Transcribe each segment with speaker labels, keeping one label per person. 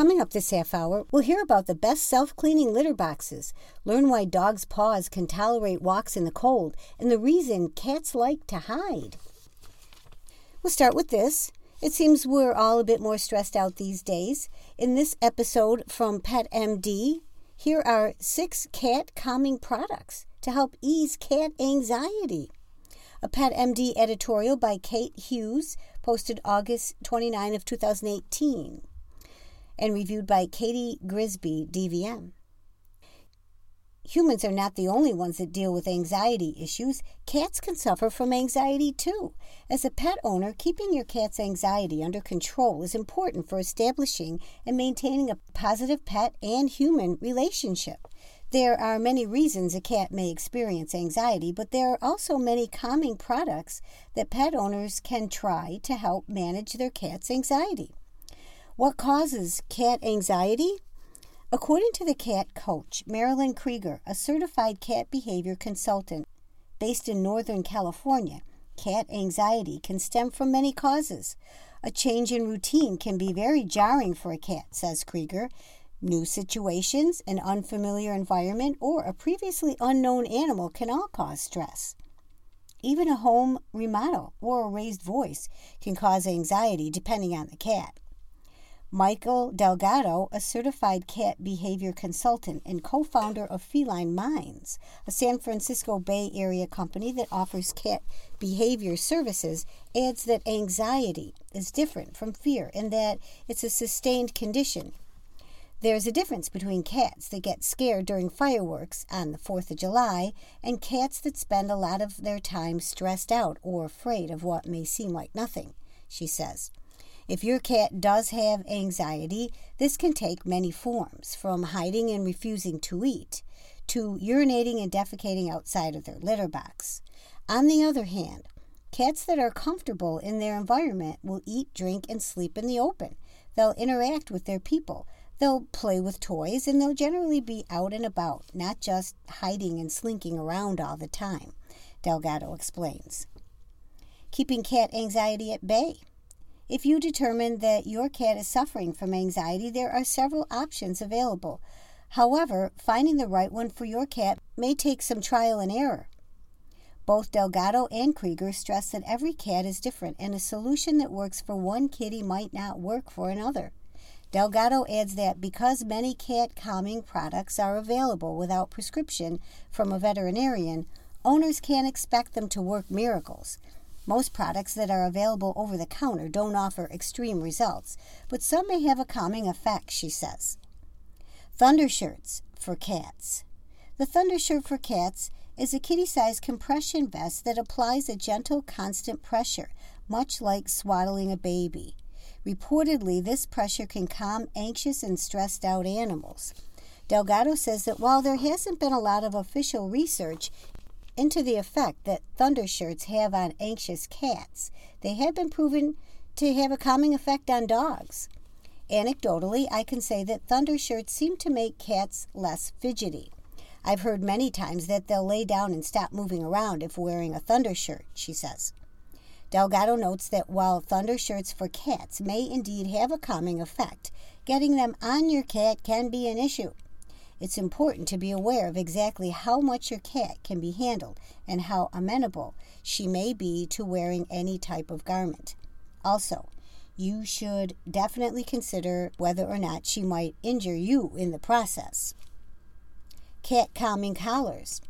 Speaker 1: Coming up this half hour, we'll hear about the best self cleaning litter boxes, learn why dogs' paws can tolerate walks in the cold, and the reason cats like to hide. We'll start with this. It seems we're all a bit more stressed out these days. In this episode from Pet MD, here are six cat calming products to help ease cat anxiety. A Pet MD editorial by Kate Hughes, posted August 29 of 2018 and reviewed by Katie Grzyb, DVM. Humans are not the only ones that deal with anxiety issues. Cats can suffer from anxiety too. As a pet owner, keeping your cat's anxiety under control is important for establishing and maintaining a positive pet and human relationship. There are many reasons a cat may experience anxiety, but there are also many calming products that pet owners can try to help manage their cat's anxiety. What causes cat anxiety? According to the cat coach, Marilyn Krieger, a certified cat behavior consultant based in Northern California, cat anxiety can stem from many causes. A change in routine can be very jarring for a cat, says Krieger. New situations, an unfamiliar environment, or a previously unknown animal can all cause stress. Even a home remodel or a raised voice can cause anxiety depending on the cat. Mikel Delgado, a certified cat behavior consultant and co founder of Feline Minds, a San Francisco Bay Area company that offers cat behavior services, adds that anxiety is different from fear and that it's a sustained condition. There's a difference between cats that get scared during fireworks on the 4th of July and cats that spend a lot of their time stressed out or afraid of what may seem like nothing, she says. If your cat does have anxiety, this can take many forms, from hiding and refusing to eat to urinating and defecating outside of their litter box. On the other hand, cats that are comfortable in their environment will eat, drink, and sleep in the open. They'll interact with their people. They'll play with toys and they'll generally be out and about, not just hiding and slinking around all the time, Delgado explains. Keeping cat anxiety at bay. If you determine that your cat is suffering from anxiety, there are several options available. However, finding the right one for your cat may take some trial and error. Both Delgado and Krieger stress that every cat is different and a solution that works for one kitty might not work for another. Delgado adds that because many cat calming products are available without prescription from a veterinarian, owners can't expect them to work miracles. Most products that are available over the counter don't offer extreme results, but some may have a calming effect, she says. Thunder shirts for cats. The Thunder shirt for cats is a kitty sized compression vest that applies a gentle, constant pressure, much like swaddling a baby. Reportedly, this pressure can calm anxious and stressed out animals. Delgado says that while there hasn't been a lot of official research into the effect that thunder shirts have on anxious cats. They have been proven to have a calming effect on dogs. Anecdotally, I can say that thunder shirts seem to make cats less fidgety. I've heard many times that they'll lay down and stop moving around if wearing a thunder shirt, she says. Delgado notes that while thunder shirts for cats may indeed have a calming effect, getting them on your cat can be an issue. It's important to be aware of exactly how much your cat can be handled and how amenable she may be to wearing any type of garment. Also, you should definitely consider whether or not she might injure you in the process. Cat calming collars.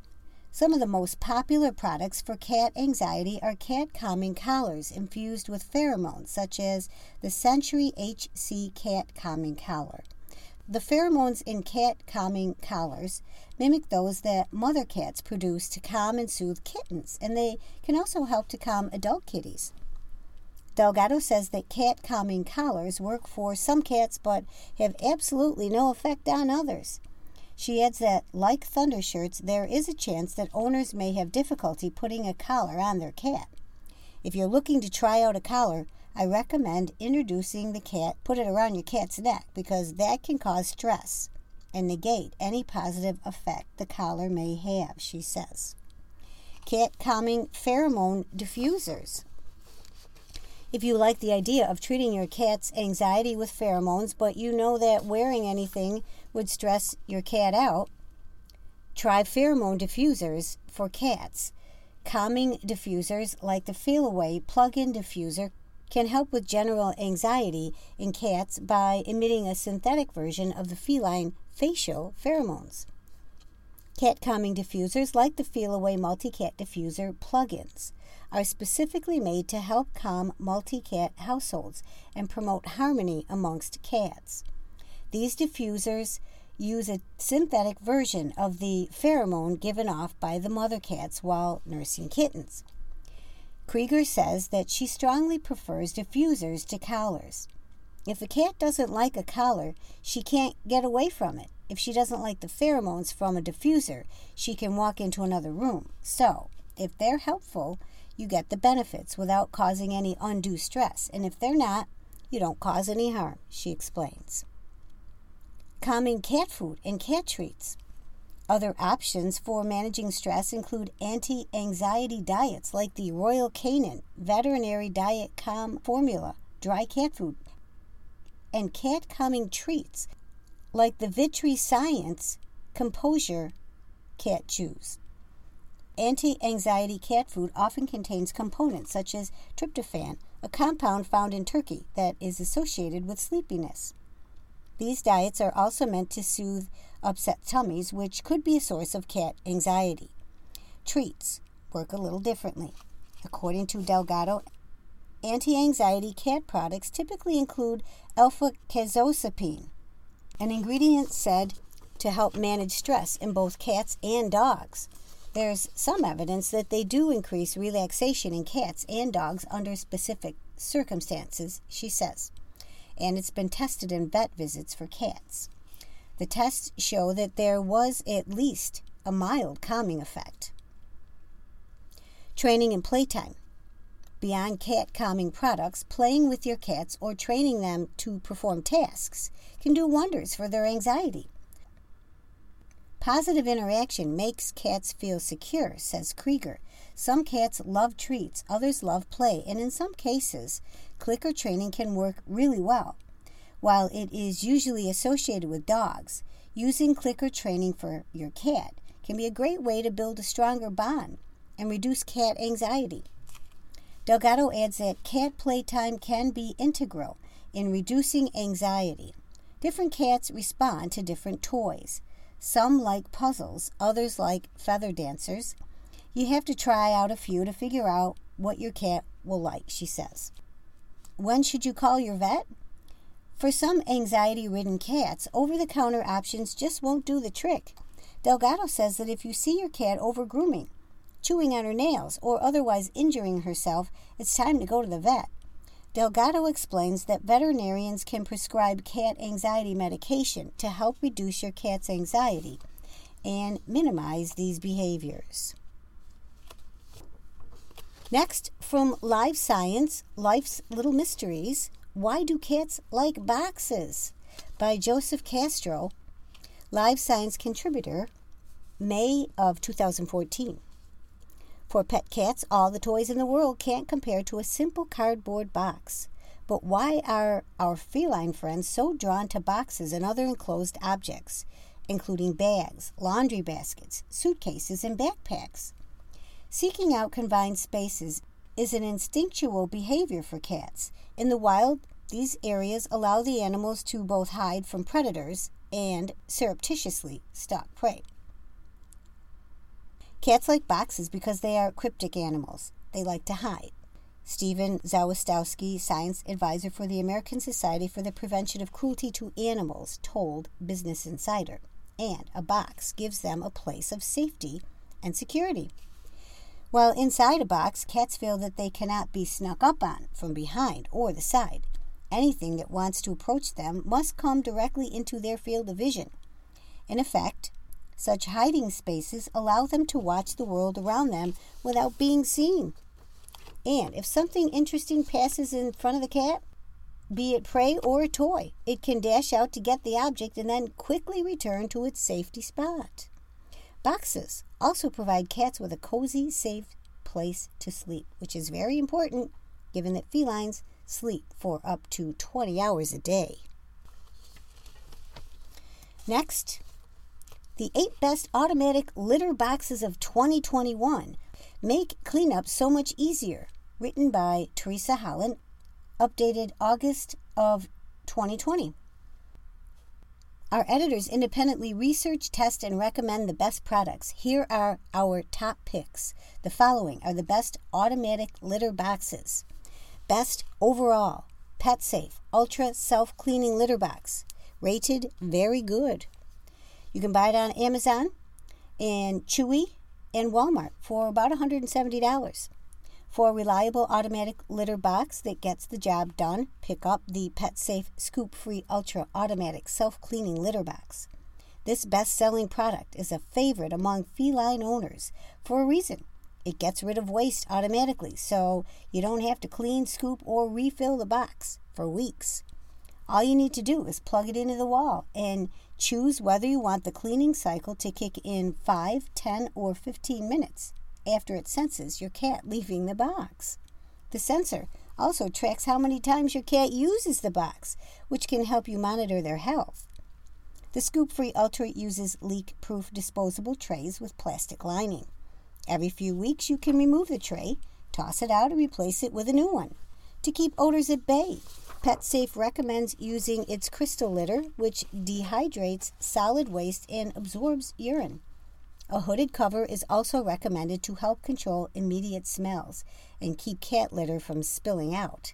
Speaker 1: Some of the most popular products for cat anxiety are cat calming collars infused with pheromones, such as the Sentry HC Cat Calming Collar. The pheromones in cat calming collars mimic those that mother cats produce to calm and soothe kittens, and they can also help to calm adult kitties. Delgado says that cat calming collars work for some cats but have absolutely no effect on others. She adds that, like thunder shirts, there is a chance that owners may have difficulty putting a collar on their cat. If you're looking to try out a collar, I recommend introducing the cat, put it around your cat's neck because that can cause stress and negate any positive effect the collar may have, she says. Cat calming pheromone diffusers. If you like the idea of treating your cat's anxiety with pheromones, but you know that wearing anything would stress your cat out, try pheromone diffusers for cats. Calming diffusers like the Feliway plug in diffuser can help with general anxiety in cats by emitting a synthetic version of the feline facial pheromones. Cat calming diffusers like the Feliway Multicat Diffuser plugins are specifically made to help calm multi-cat households and promote harmony amongst cats. These diffusers use a synthetic version of the pheromone given off by the mother cats while nursing kittens. Krieger says that she strongly prefers diffusers to collars. If a cat doesn't like a collar, she can't get away from it. If she doesn't like the pheromones from a diffuser, she can walk into another room. So, if they're helpful, you get the benefits without causing any undue stress. And if they're not, you don't cause any harm, she explains. Calming cat food and cat treats. Other options for managing stress include anti anxiety diets like the Royal Canin Veterinary Diet Calm Formula, dry cat food, and cat calming treats like the VetriScience Composure Cat Chews. Anti anxiety cat food often contains components such as tryptophan, a compound found in turkey that is associated with sleepiness. These diets are also meant to soothe upset tummies, which could be a source of cat anxiety. Treats work a little differently. According to Delgado, anti anxiety cat products typically include alpha casozepine, an ingredient said to help manage stress in both cats and dogs. There's some evidence that they do increase relaxation in cats and dogs under specific circumstances, she says, and it's been tested in vet visits for cats. The tests show that there was at least a mild calming effect. Training and playtime. Beyond cat calming products, playing with your cats or training them to perform tasks can do wonders for their anxiety. Positive interaction makes cats feel secure, says Krieger. Some cats love treats, others love play, and in some cases, clicker training can work really well. While it is usually associated with dogs, using clicker training for your cat can be a great way to build a stronger bond and reduce cat anxiety. Delgado adds that cat playtime can be integral in reducing anxiety. Different cats respond to different toys. Some like puzzles, others like feather dancers. You have to try out a few to figure out what your cat will like, she says. When should you call your vet? For some anxiety ridden cats, over the counter options just won't do the trick. Delgado says that if you see your cat over grooming, chewing on her nails, or otherwise injuring herself, it's time to go to the vet. Delgado explains that veterinarians can prescribe cat anxiety medication to help reduce your cat's anxiety and minimize these behaviors. Next, from Live Science Life's Little Mysteries why Do Cats Like Boxes? by Joseph Castro, Live Science contributor, May of 2014. For pet cats, all the toys in the world can't compare to a simple cardboard box. But why are our feline friends so drawn to boxes and other enclosed objects, including bags, laundry baskets, suitcases, and backpacks? Seeking out confined spaces is an instinctual behavior for cats. In the wild, these areas allow the animals to both hide from predators and surreptitiously stalk prey. Cats like boxes because they are cryptic animals. They like to hide. Stephen Zawistowski, science advisor for the American Society for the Prevention of Cruelty to Animals, told Business Insider. And a box gives them a place of safety and security. While inside a box, cats feel that they cannot be snuck up on from behind or the side. Anything that wants to approach them must come directly into their field of vision. In effect, such hiding spaces allow them to watch the world around them without being seen. And if something interesting passes in front of the cat, be it prey or a toy, it can dash out to get the object and then quickly return to its safety spot. Boxes also provide cats with a cozy, safe place to sleep, which is very important given that felines sleep for up to 20 hours a day. Next, the eight best automatic litter boxes of 2021 make cleanup so much easier. Written by Teresa Holland, updated August of 2020. Our editors independently research, test, and recommend the best products. Here are our top picks. The following are the best automatic litter boxes. Best overall, Pet Safe Ultra Self Cleaning Litter Box. Rated very good. You can buy it on Amazon and Chewy and Walmart for about $170. For a reliable automatic litter box that gets the job done, pick up the Pet Safe Scoop Free Ultra Automatic Self Cleaning Litter Box. This best selling product is a favorite among feline owners for a reason. It gets rid of waste automatically, so you don't have to clean, scoop, or refill the box for weeks. All you need to do is plug it into the wall and choose whether you want the cleaning cycle to kick in 5, 10, or 15 minutes after it senses your cat leaving the box. The sensor also tracks how many times your cat uses the box, which can help you monitor their health. The Scoop Free Ultra uses leak proof disposable trays with plastic lining. Every few weeks, you can remove the tray, toss it out, and replace it with a new one. To keep odors at bay, PetSafe recommends using its crystal litter, which dehydrates solid waste and absorbs urine. A hooded cover is also recommended to help control immediate smells and keep cat litter from spilling out.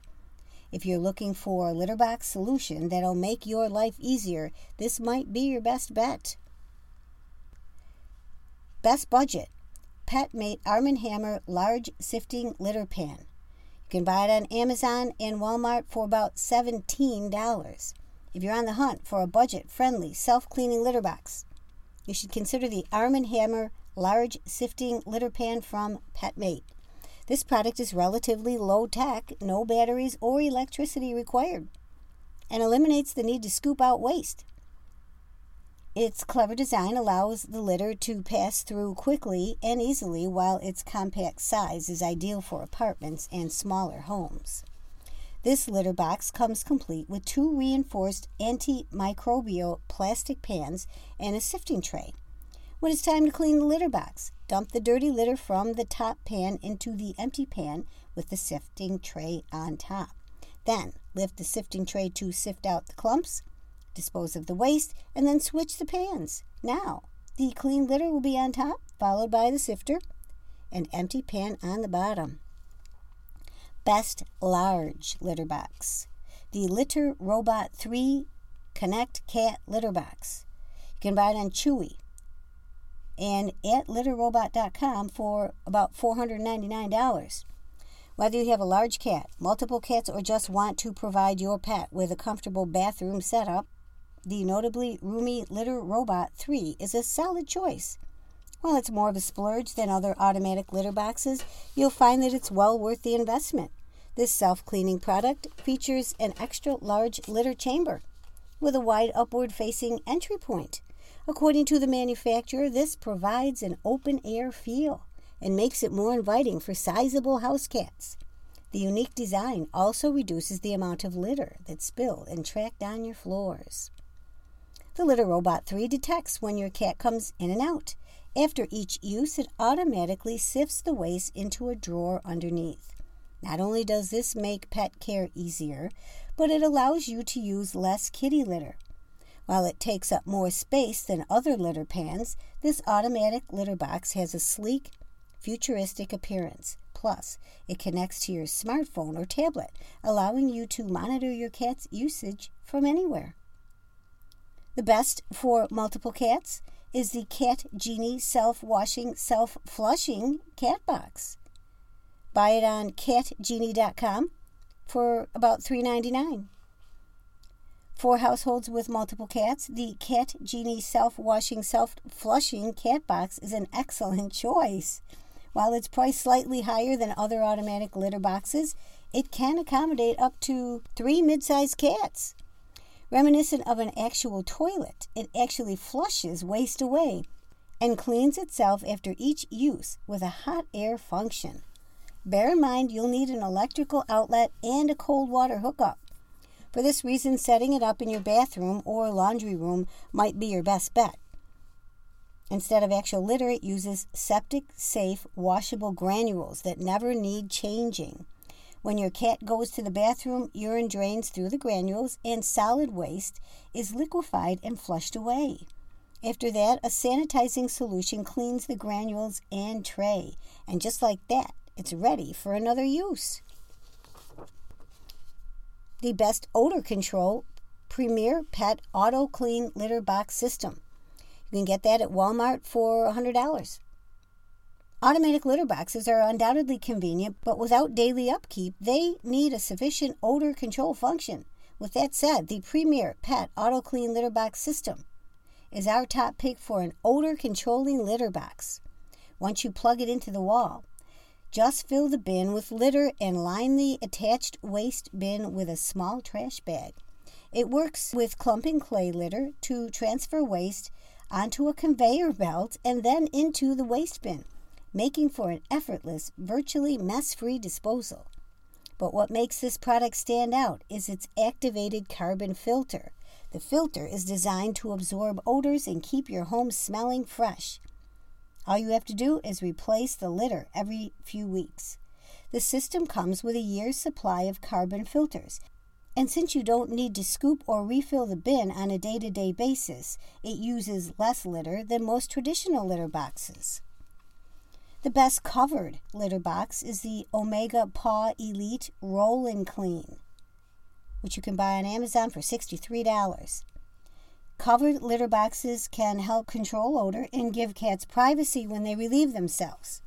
Speaker 1: If you're looking for a litter box solution that'll make your life easier, this might be your best bet. Best budget PetMate Arm & Hammer Large Sifting Litter Pan. You can buy it on Amazon and Walmart for about $17. If you're on the hunt for a budget friendly self cleaning litter box, you should consider the Arm & Hammer large sifting litter pan from PetMate. This product is relatively low tech, no batteries or electricity required, and eliminates the need to scoop out waste. Its clever design allows the litter to pass through quickly and easily, while its compact size is ideal for apartments and smaller homes. This litter box comes complete with two reinforced antimicrobial plastic pans and a sifting tray. When it's time to clean the litter box, dump the dirty litter from the top pan into the empty pan with the sifting tray on top. Then lift the sifting tray to sift out the clumps, dispose of the waste, and then switch the pans. Now, the clean litter will be on top, followed by the sifter, and empty pan on the bottom. Best Large Litter Box. The Litter Robot 3 Connect Cat Litter Box. You can buy it on Chewy and at litterrobot.com for about $499. Whether you have a large cat, multiple cats, or just want to provide your pet with a comfortable bathroom setup, the notably roomy Litter Robot 3 is a solid choice. While it's more of a splurge than other automatic litter boxes, you'll find that it's well worth the investment. This self cleaning product features an extra large litter chamber with a wide upward facing entry point. According to the manufacturer, this provides an open air feel and makes it more inviting for sizable house cats. The unique design also reduces the amount of litter that's spilled and tracked on your floors. The Litter Robot 3 detects when your cat comes in and out. After each use, it automatically sifts the waste into a drawer underneath. Not only does this make pet care easier, but it allows you to use less kitty litter. While it takes up more space than other litter pans, this automatic litter box has a sleek, futuristic appearance. Plus, it connects to your smartphone or tablet, allowing you to monitor your cat's usage from anywhere. The best for multiple cats is the Cat Genie self washing, self flushing cat box. Buy it on catgenie.com for about $3.99. For households with multiple cats, the Cat Genie self washing, self flushing cat box is an excellent choice. While it's priced slightly higher than other automatic litter boxes, it can accommodate up to three mid sized cats. Reminiscent of an actual toilet, it actually flushes waste away and cleans itself after each use with a hot air function. Bear in mind you'll need an electrical outlet and a cold water hookup. For this reason, setting it up in your bathroom or laundry room might be your best bet. Instead of actual litter, it uses septic safe washable granules that never need changing. When your cat goes to the bathroom, urine drains through the granules and solid waste is liquefied and flushed away. After that, a sanitizing solution cleans the granules and tray, and just like that, it's ready for another use. The best odor control Premier Pet Auto Clean Litter Box System. You can get that at Walmart for $100. Automatic litter boxes are undoubtedly convenient, but without daily upkeep, they need a sufficient odor control function. With that said, the Premier Pet Auto Clean Litter Box System is our top pick for an odor controlling litter box. Once you plug it into the wall, just fill the bin with litter and line the attached waste bin with a small trash bag. It works with clumping clay litter to transfer waste onto a conveyor belt and then into the waste bin, making for an effortless, virtually mess free disposal. But what makes this product stand out is its activated carbon filter. The filter is designed to absorb odors and keep your home smelling fresh. All you have to do is replace the litter every few weeks. The system comes with a year's supply of carbon filters and since you don't need to scoop or refill the bin on a day to day basis, it uses less litter than most traditional litter boxes. The best covered litter box is the Omega Paw Elite Roll and Clean, which you can buy on Amazon for $63. Covered litter boxes can help control odor and give cats privacy when they relieve themselves.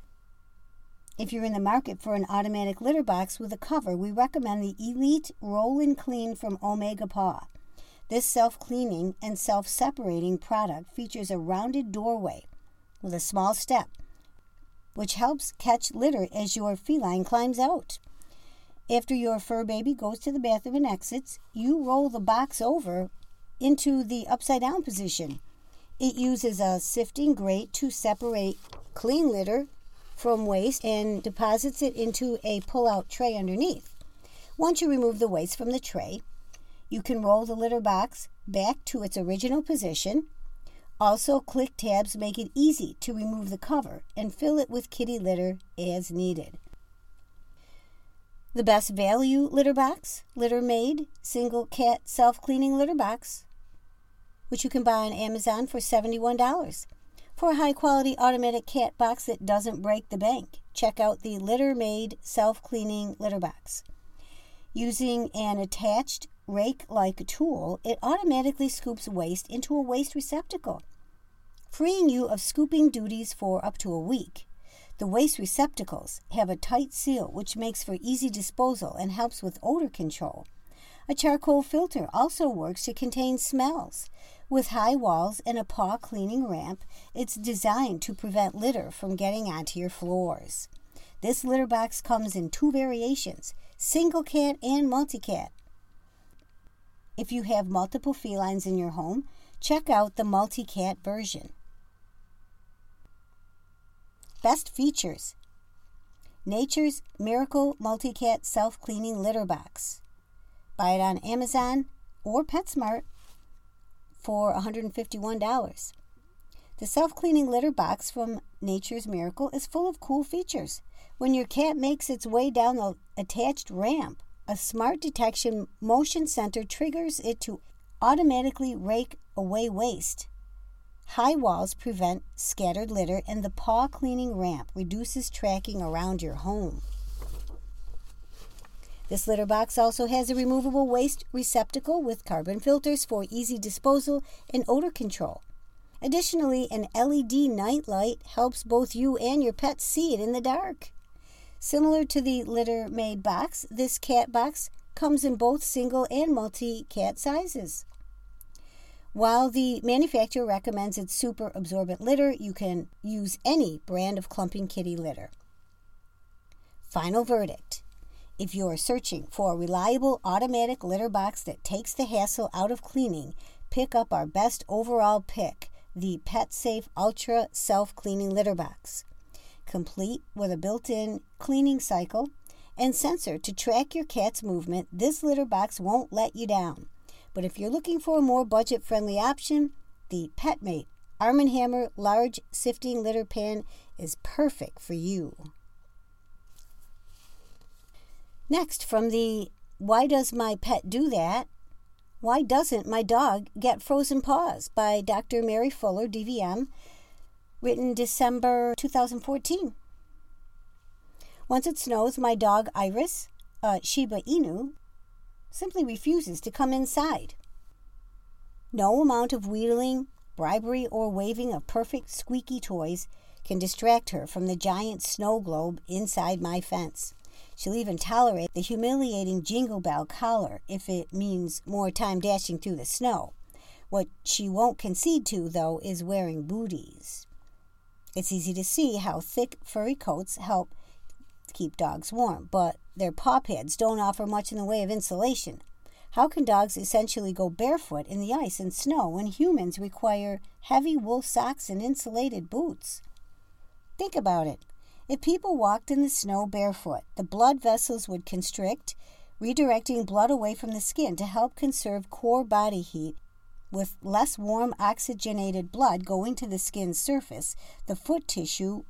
Speaker 1: If you're in the market for an automatic litter box with a cover, we recommend the Elite Roll and Clean from Omega Paw. This self cleaning and self separating product features a rounded doorway with a small step, which helps catch litter as your feline climbs out. After your fur baby goes to the bathroom and exits, you roll the box over into the upside down position. It uses a sifting grate to separate clean litter from waste and deposits it into a pull out tray underneath. Once you remove the waste from the tray, you can roll the litter box back to its original position. Also, click tabs make it easy to remove the cover and fill it with kitty litter as needed. The best value litter box, LitterMaid Single Cat Self Cleaning Litter Box, which you can buy on Amazon for $71. For a high quality automatic cat box that doesn't break the bank, check out the LitterMaid self cleaning litter box. Using an attached rake like tool, it automatically scoops waste into a waste receptacle, freeing you of scooping duties for up to a week. The waste receptacles have a tight seal, which makes for easy disposal and helps with odor control. A charcoal filter also works to contain smells. With high walls and a paw cleaning ramp, it's designed to prevent litter from getting onto your floors. This litter box comes in two variations single cat and multi cat. If you have multiple felines in your home, check out the multi cat version. Best features Nature's Miracle Multi Cat Self Cleaning Litter Box. Buy it on Amazon or PetSmart for $151. The self cleaning litter box from Nature's Miracle is full of cool features. When your cat makes its way down the attached ramp, a smart detection motion sensor triggers it to automatically rake away waste. High walls prevent scattered litter, and the paw cleaning ramp reduces tracking around your home. This litter box also has a removable waste receptacle with carbon filters for easy disposal and odor control. Additionally, an LED night light helps both you and your pet see it in the dark. Similar to the LitterMaid box, this cat box comes in both single and multi cat sizes. While the manufacturer recommends its super absorbent litter, you can use any brand of clumping kitty litter. Final verdict if you are searching for a reliable automatic litter box that takes the hassle out of cleaning, pick up our best overall pick, the PetSafe Ultra Self Cleaning Litter Box. Complete with a built in cleaning cycle and sensor to track your cat's movement, this litter box won't let you down. But if you're looking for a more budget friendly option, the PetMate Arm & Hammer large sifting litter pan is perfect for you. Next, from the Why Does My Pet Do That? Why Doesn't My Dog Get Frozen Paws by Dr. Mary Fuller, DVM, written December 2014. Once it snows, my dog Iris, a Shiba Inu, simply refuses to come inside. No amount of wheedling, bribery, or waving of perfect squeaky toys can distract her from the giant snow globe inside my fence. She'll even tolerate the humiliating jingle bell collar if it means more time dashing through the snow. What she won't concede to, though, is wearing booties. It's easy to see how thick, furry coats help keep dogs warm, but their paw pads don't offer much in the way of insulation. How can dogs essentially go barefoot in the ice and snow when humans require heavy wool socks and insulated boots? Think about it. If people walked in the snow barefoot, the blood vessels would constrict, redirecting blood away from the skin to help conserve core body heat with less warm oxygenated blood going to the skin's surface, the foot tissue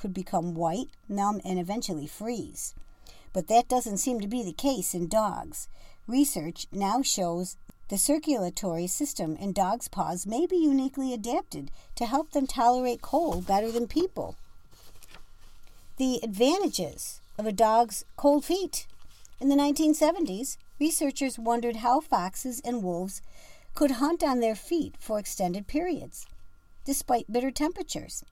Speaker 1: could become white, numb, and eventually freeze. But that doesn't seem to be the case in dogs. Research now shows the circulatory system in dogs' paws may be uniquely adapted to help them tolerate cold better than people. The advantages of a dog's cold feet. In the 1970s, researchers wondered how foxes and wolves could hunt on their feet for extended periods, despite bitter temperatures.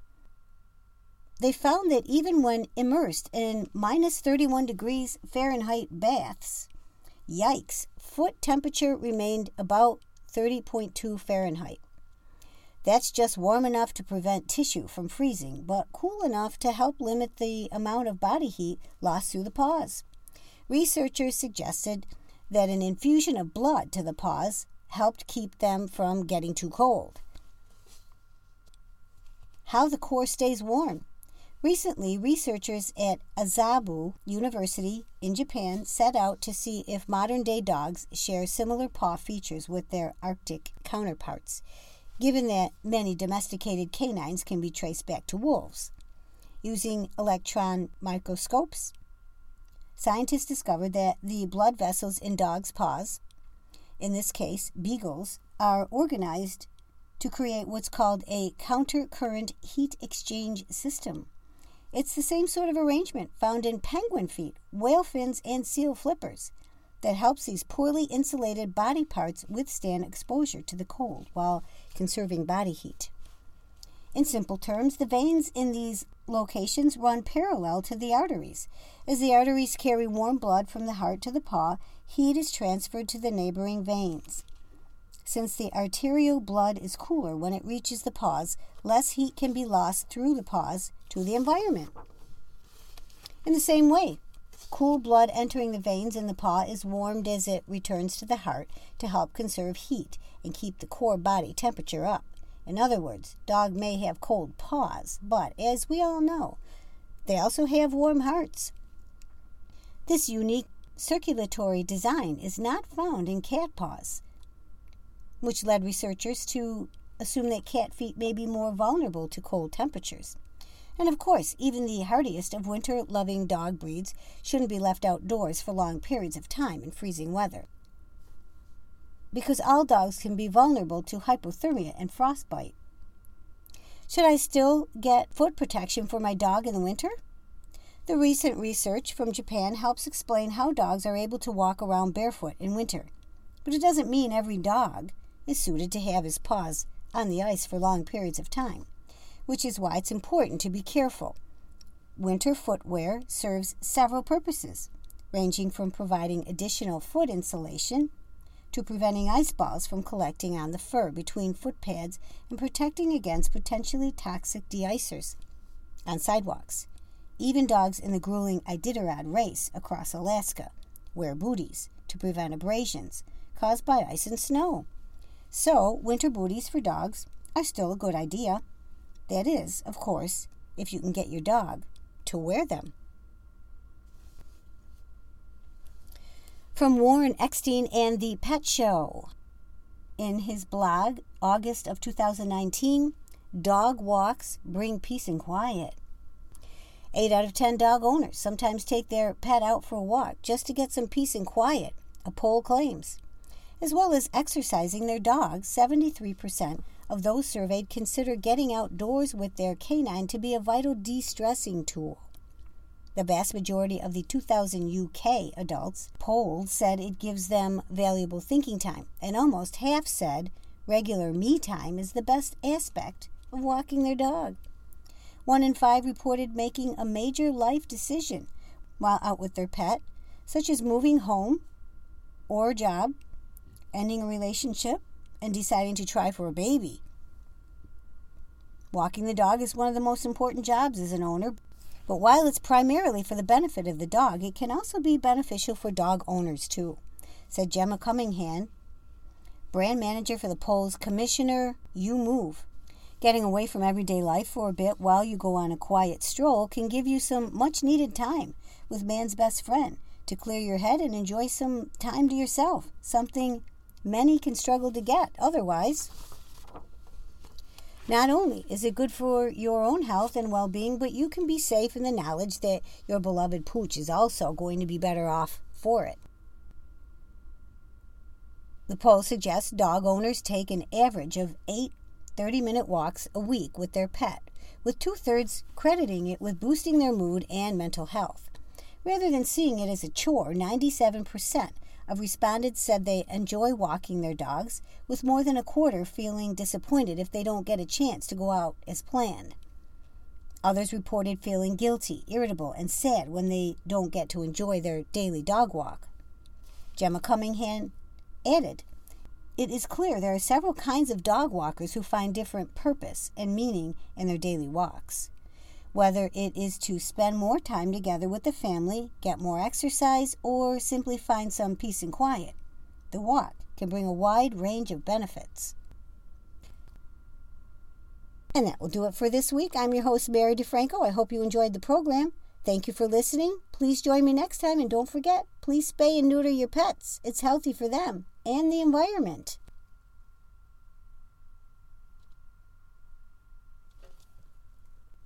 Speaker 1: They found that even when immersed in minus 31 degrees Fahrenheit baths, yikes, foot temperature remained about 30.2 Fahrenheit. That's just warm enough to prevent tissue from freezing, but cool enough to help limit the amount of body heat lost through the paws. Researchers suggested that an infusion of blood to the paws helped keep them from getting too cold. How the core stays warm. Recently, researchers at Azabu University in Japan set out to see if modern day dogs share similar paw features with their Arctic counterparts, given that many domesticated canines can be traced back to wolves. Using electron microscopes, scientists discovered that the blood vessels in dogs' paws in this case beagles, are organized to create what's called a counter-current heat exchange system. It's the same sort of arrangement found in penguin feet, whale fins, and seal flippers that helps these poorly insulated body parts withstand exposure to the cold while conserving body heat. In simple terms, the veins in these locations run parallel to the arteries. As the arteries carry warm blood from the heart to the paw, heat is transferred to the neighboring veins. Since the arterial blood is cooler when it reaches the paws, less heat can be lost through the paws to the environment. In the same way, cool blood entering the veins in the paw is warmed as it returns to the heart to help conserve heat and keep the core body temperature up. In other words, dog may have cold paws, but as we all know, they also have warm hearts. This unique circulatory design is not found in cat paws, which led researchers to assume that cat feet may be more vulnerable to cold temperatures. And of course, even the hardiest of winter loving dog breeds shouldn't be left outdoors for long periods of time in freezing weather because all dogs can be vulnerable to hypothermia and frostbite. Should I still get foot protection for my dog in the winter? The recent research from Japan helps explain how dogs are able to walk around barefoot in winter, but it doesn't mean every dog is suited to have his paws on the ice for long periods of time, which is why it's important to be careful. Winter footwear serves several purposes, ranging from providing additional foot insulation to preventing ice balls from collecting on the fur between foot pads and protecting against potentially toxic deicers on sidewalks. Even dogs in the grueling Iditarod race across Alaska wear booties to prevent abrasions caused by ice and snow. So, winter booties for dogs are still a good idea. That is, of course, if you can get your dog to wear them. From Warren Eckstein and the Pet Show. In his blog, August of 2019, Dog walks bring peace and quiet. Eight out of ten dog owners sometimes take their pet out for a walk just to get some peace and quiet, a poll claims. As well as exercising their dogs, 73% of those surveyed consider getting outdoors with their canine to be a vital de stressing tool. The vast majority of the 2000 UK adults polled said it gives them valuable thinking time, and almost half said regular me time is the best aspect of walking their dog. One in five reported making a major life decision while out with their pet, such as moving home or job, ending a relationship, and deciding to try for a baby. Walking the dog is one of the most important jobs as an owner, but while it's primarily for the benefit of the dog, it can also be beneficial for dog owners too, said Gemma Cunningham, brand manager for the polls Commissioner YuMOVE. Getting away from everyday life for a bit while you go on a quiet stroll can give you some much needed time with man's best friend to clear your head and enjoy some time to yourself, something many can struggle to get otherwise. Not only is it good for your own health and well being, but you can be safe in the knowledge that your beloved pooch is also going to be better off for it. The poll suggests dog owners take an average of eight 30 minute walks a week with their pet, with two thirds crediting it with boosting their mood and mental health. Rather than seeing it as a chore, 97% of respondents said they enjoy walking their dogs, with more than a quarter feeling disappointed if they don't get a chance to go out as planned. Others reported feeling guilty, irritable, and sad when they don't get to enjoy their daily dog walk. Gemma Cunningham added, it is clear there are several kinds of dog walkers who find different purpose and meaning in their daily walks. Whether it is to spend more time together with the family, get more exercise, or simply find some peace and quiet, the walk can bring a wide range of benefits. And that will do it for this week. I'm your host, Mary DeFranco. I hope you enjoyed the program. Thank you for listening. Please join me next time, and don't forget, please spay and neuter your pets. It's healthy for them and the environment.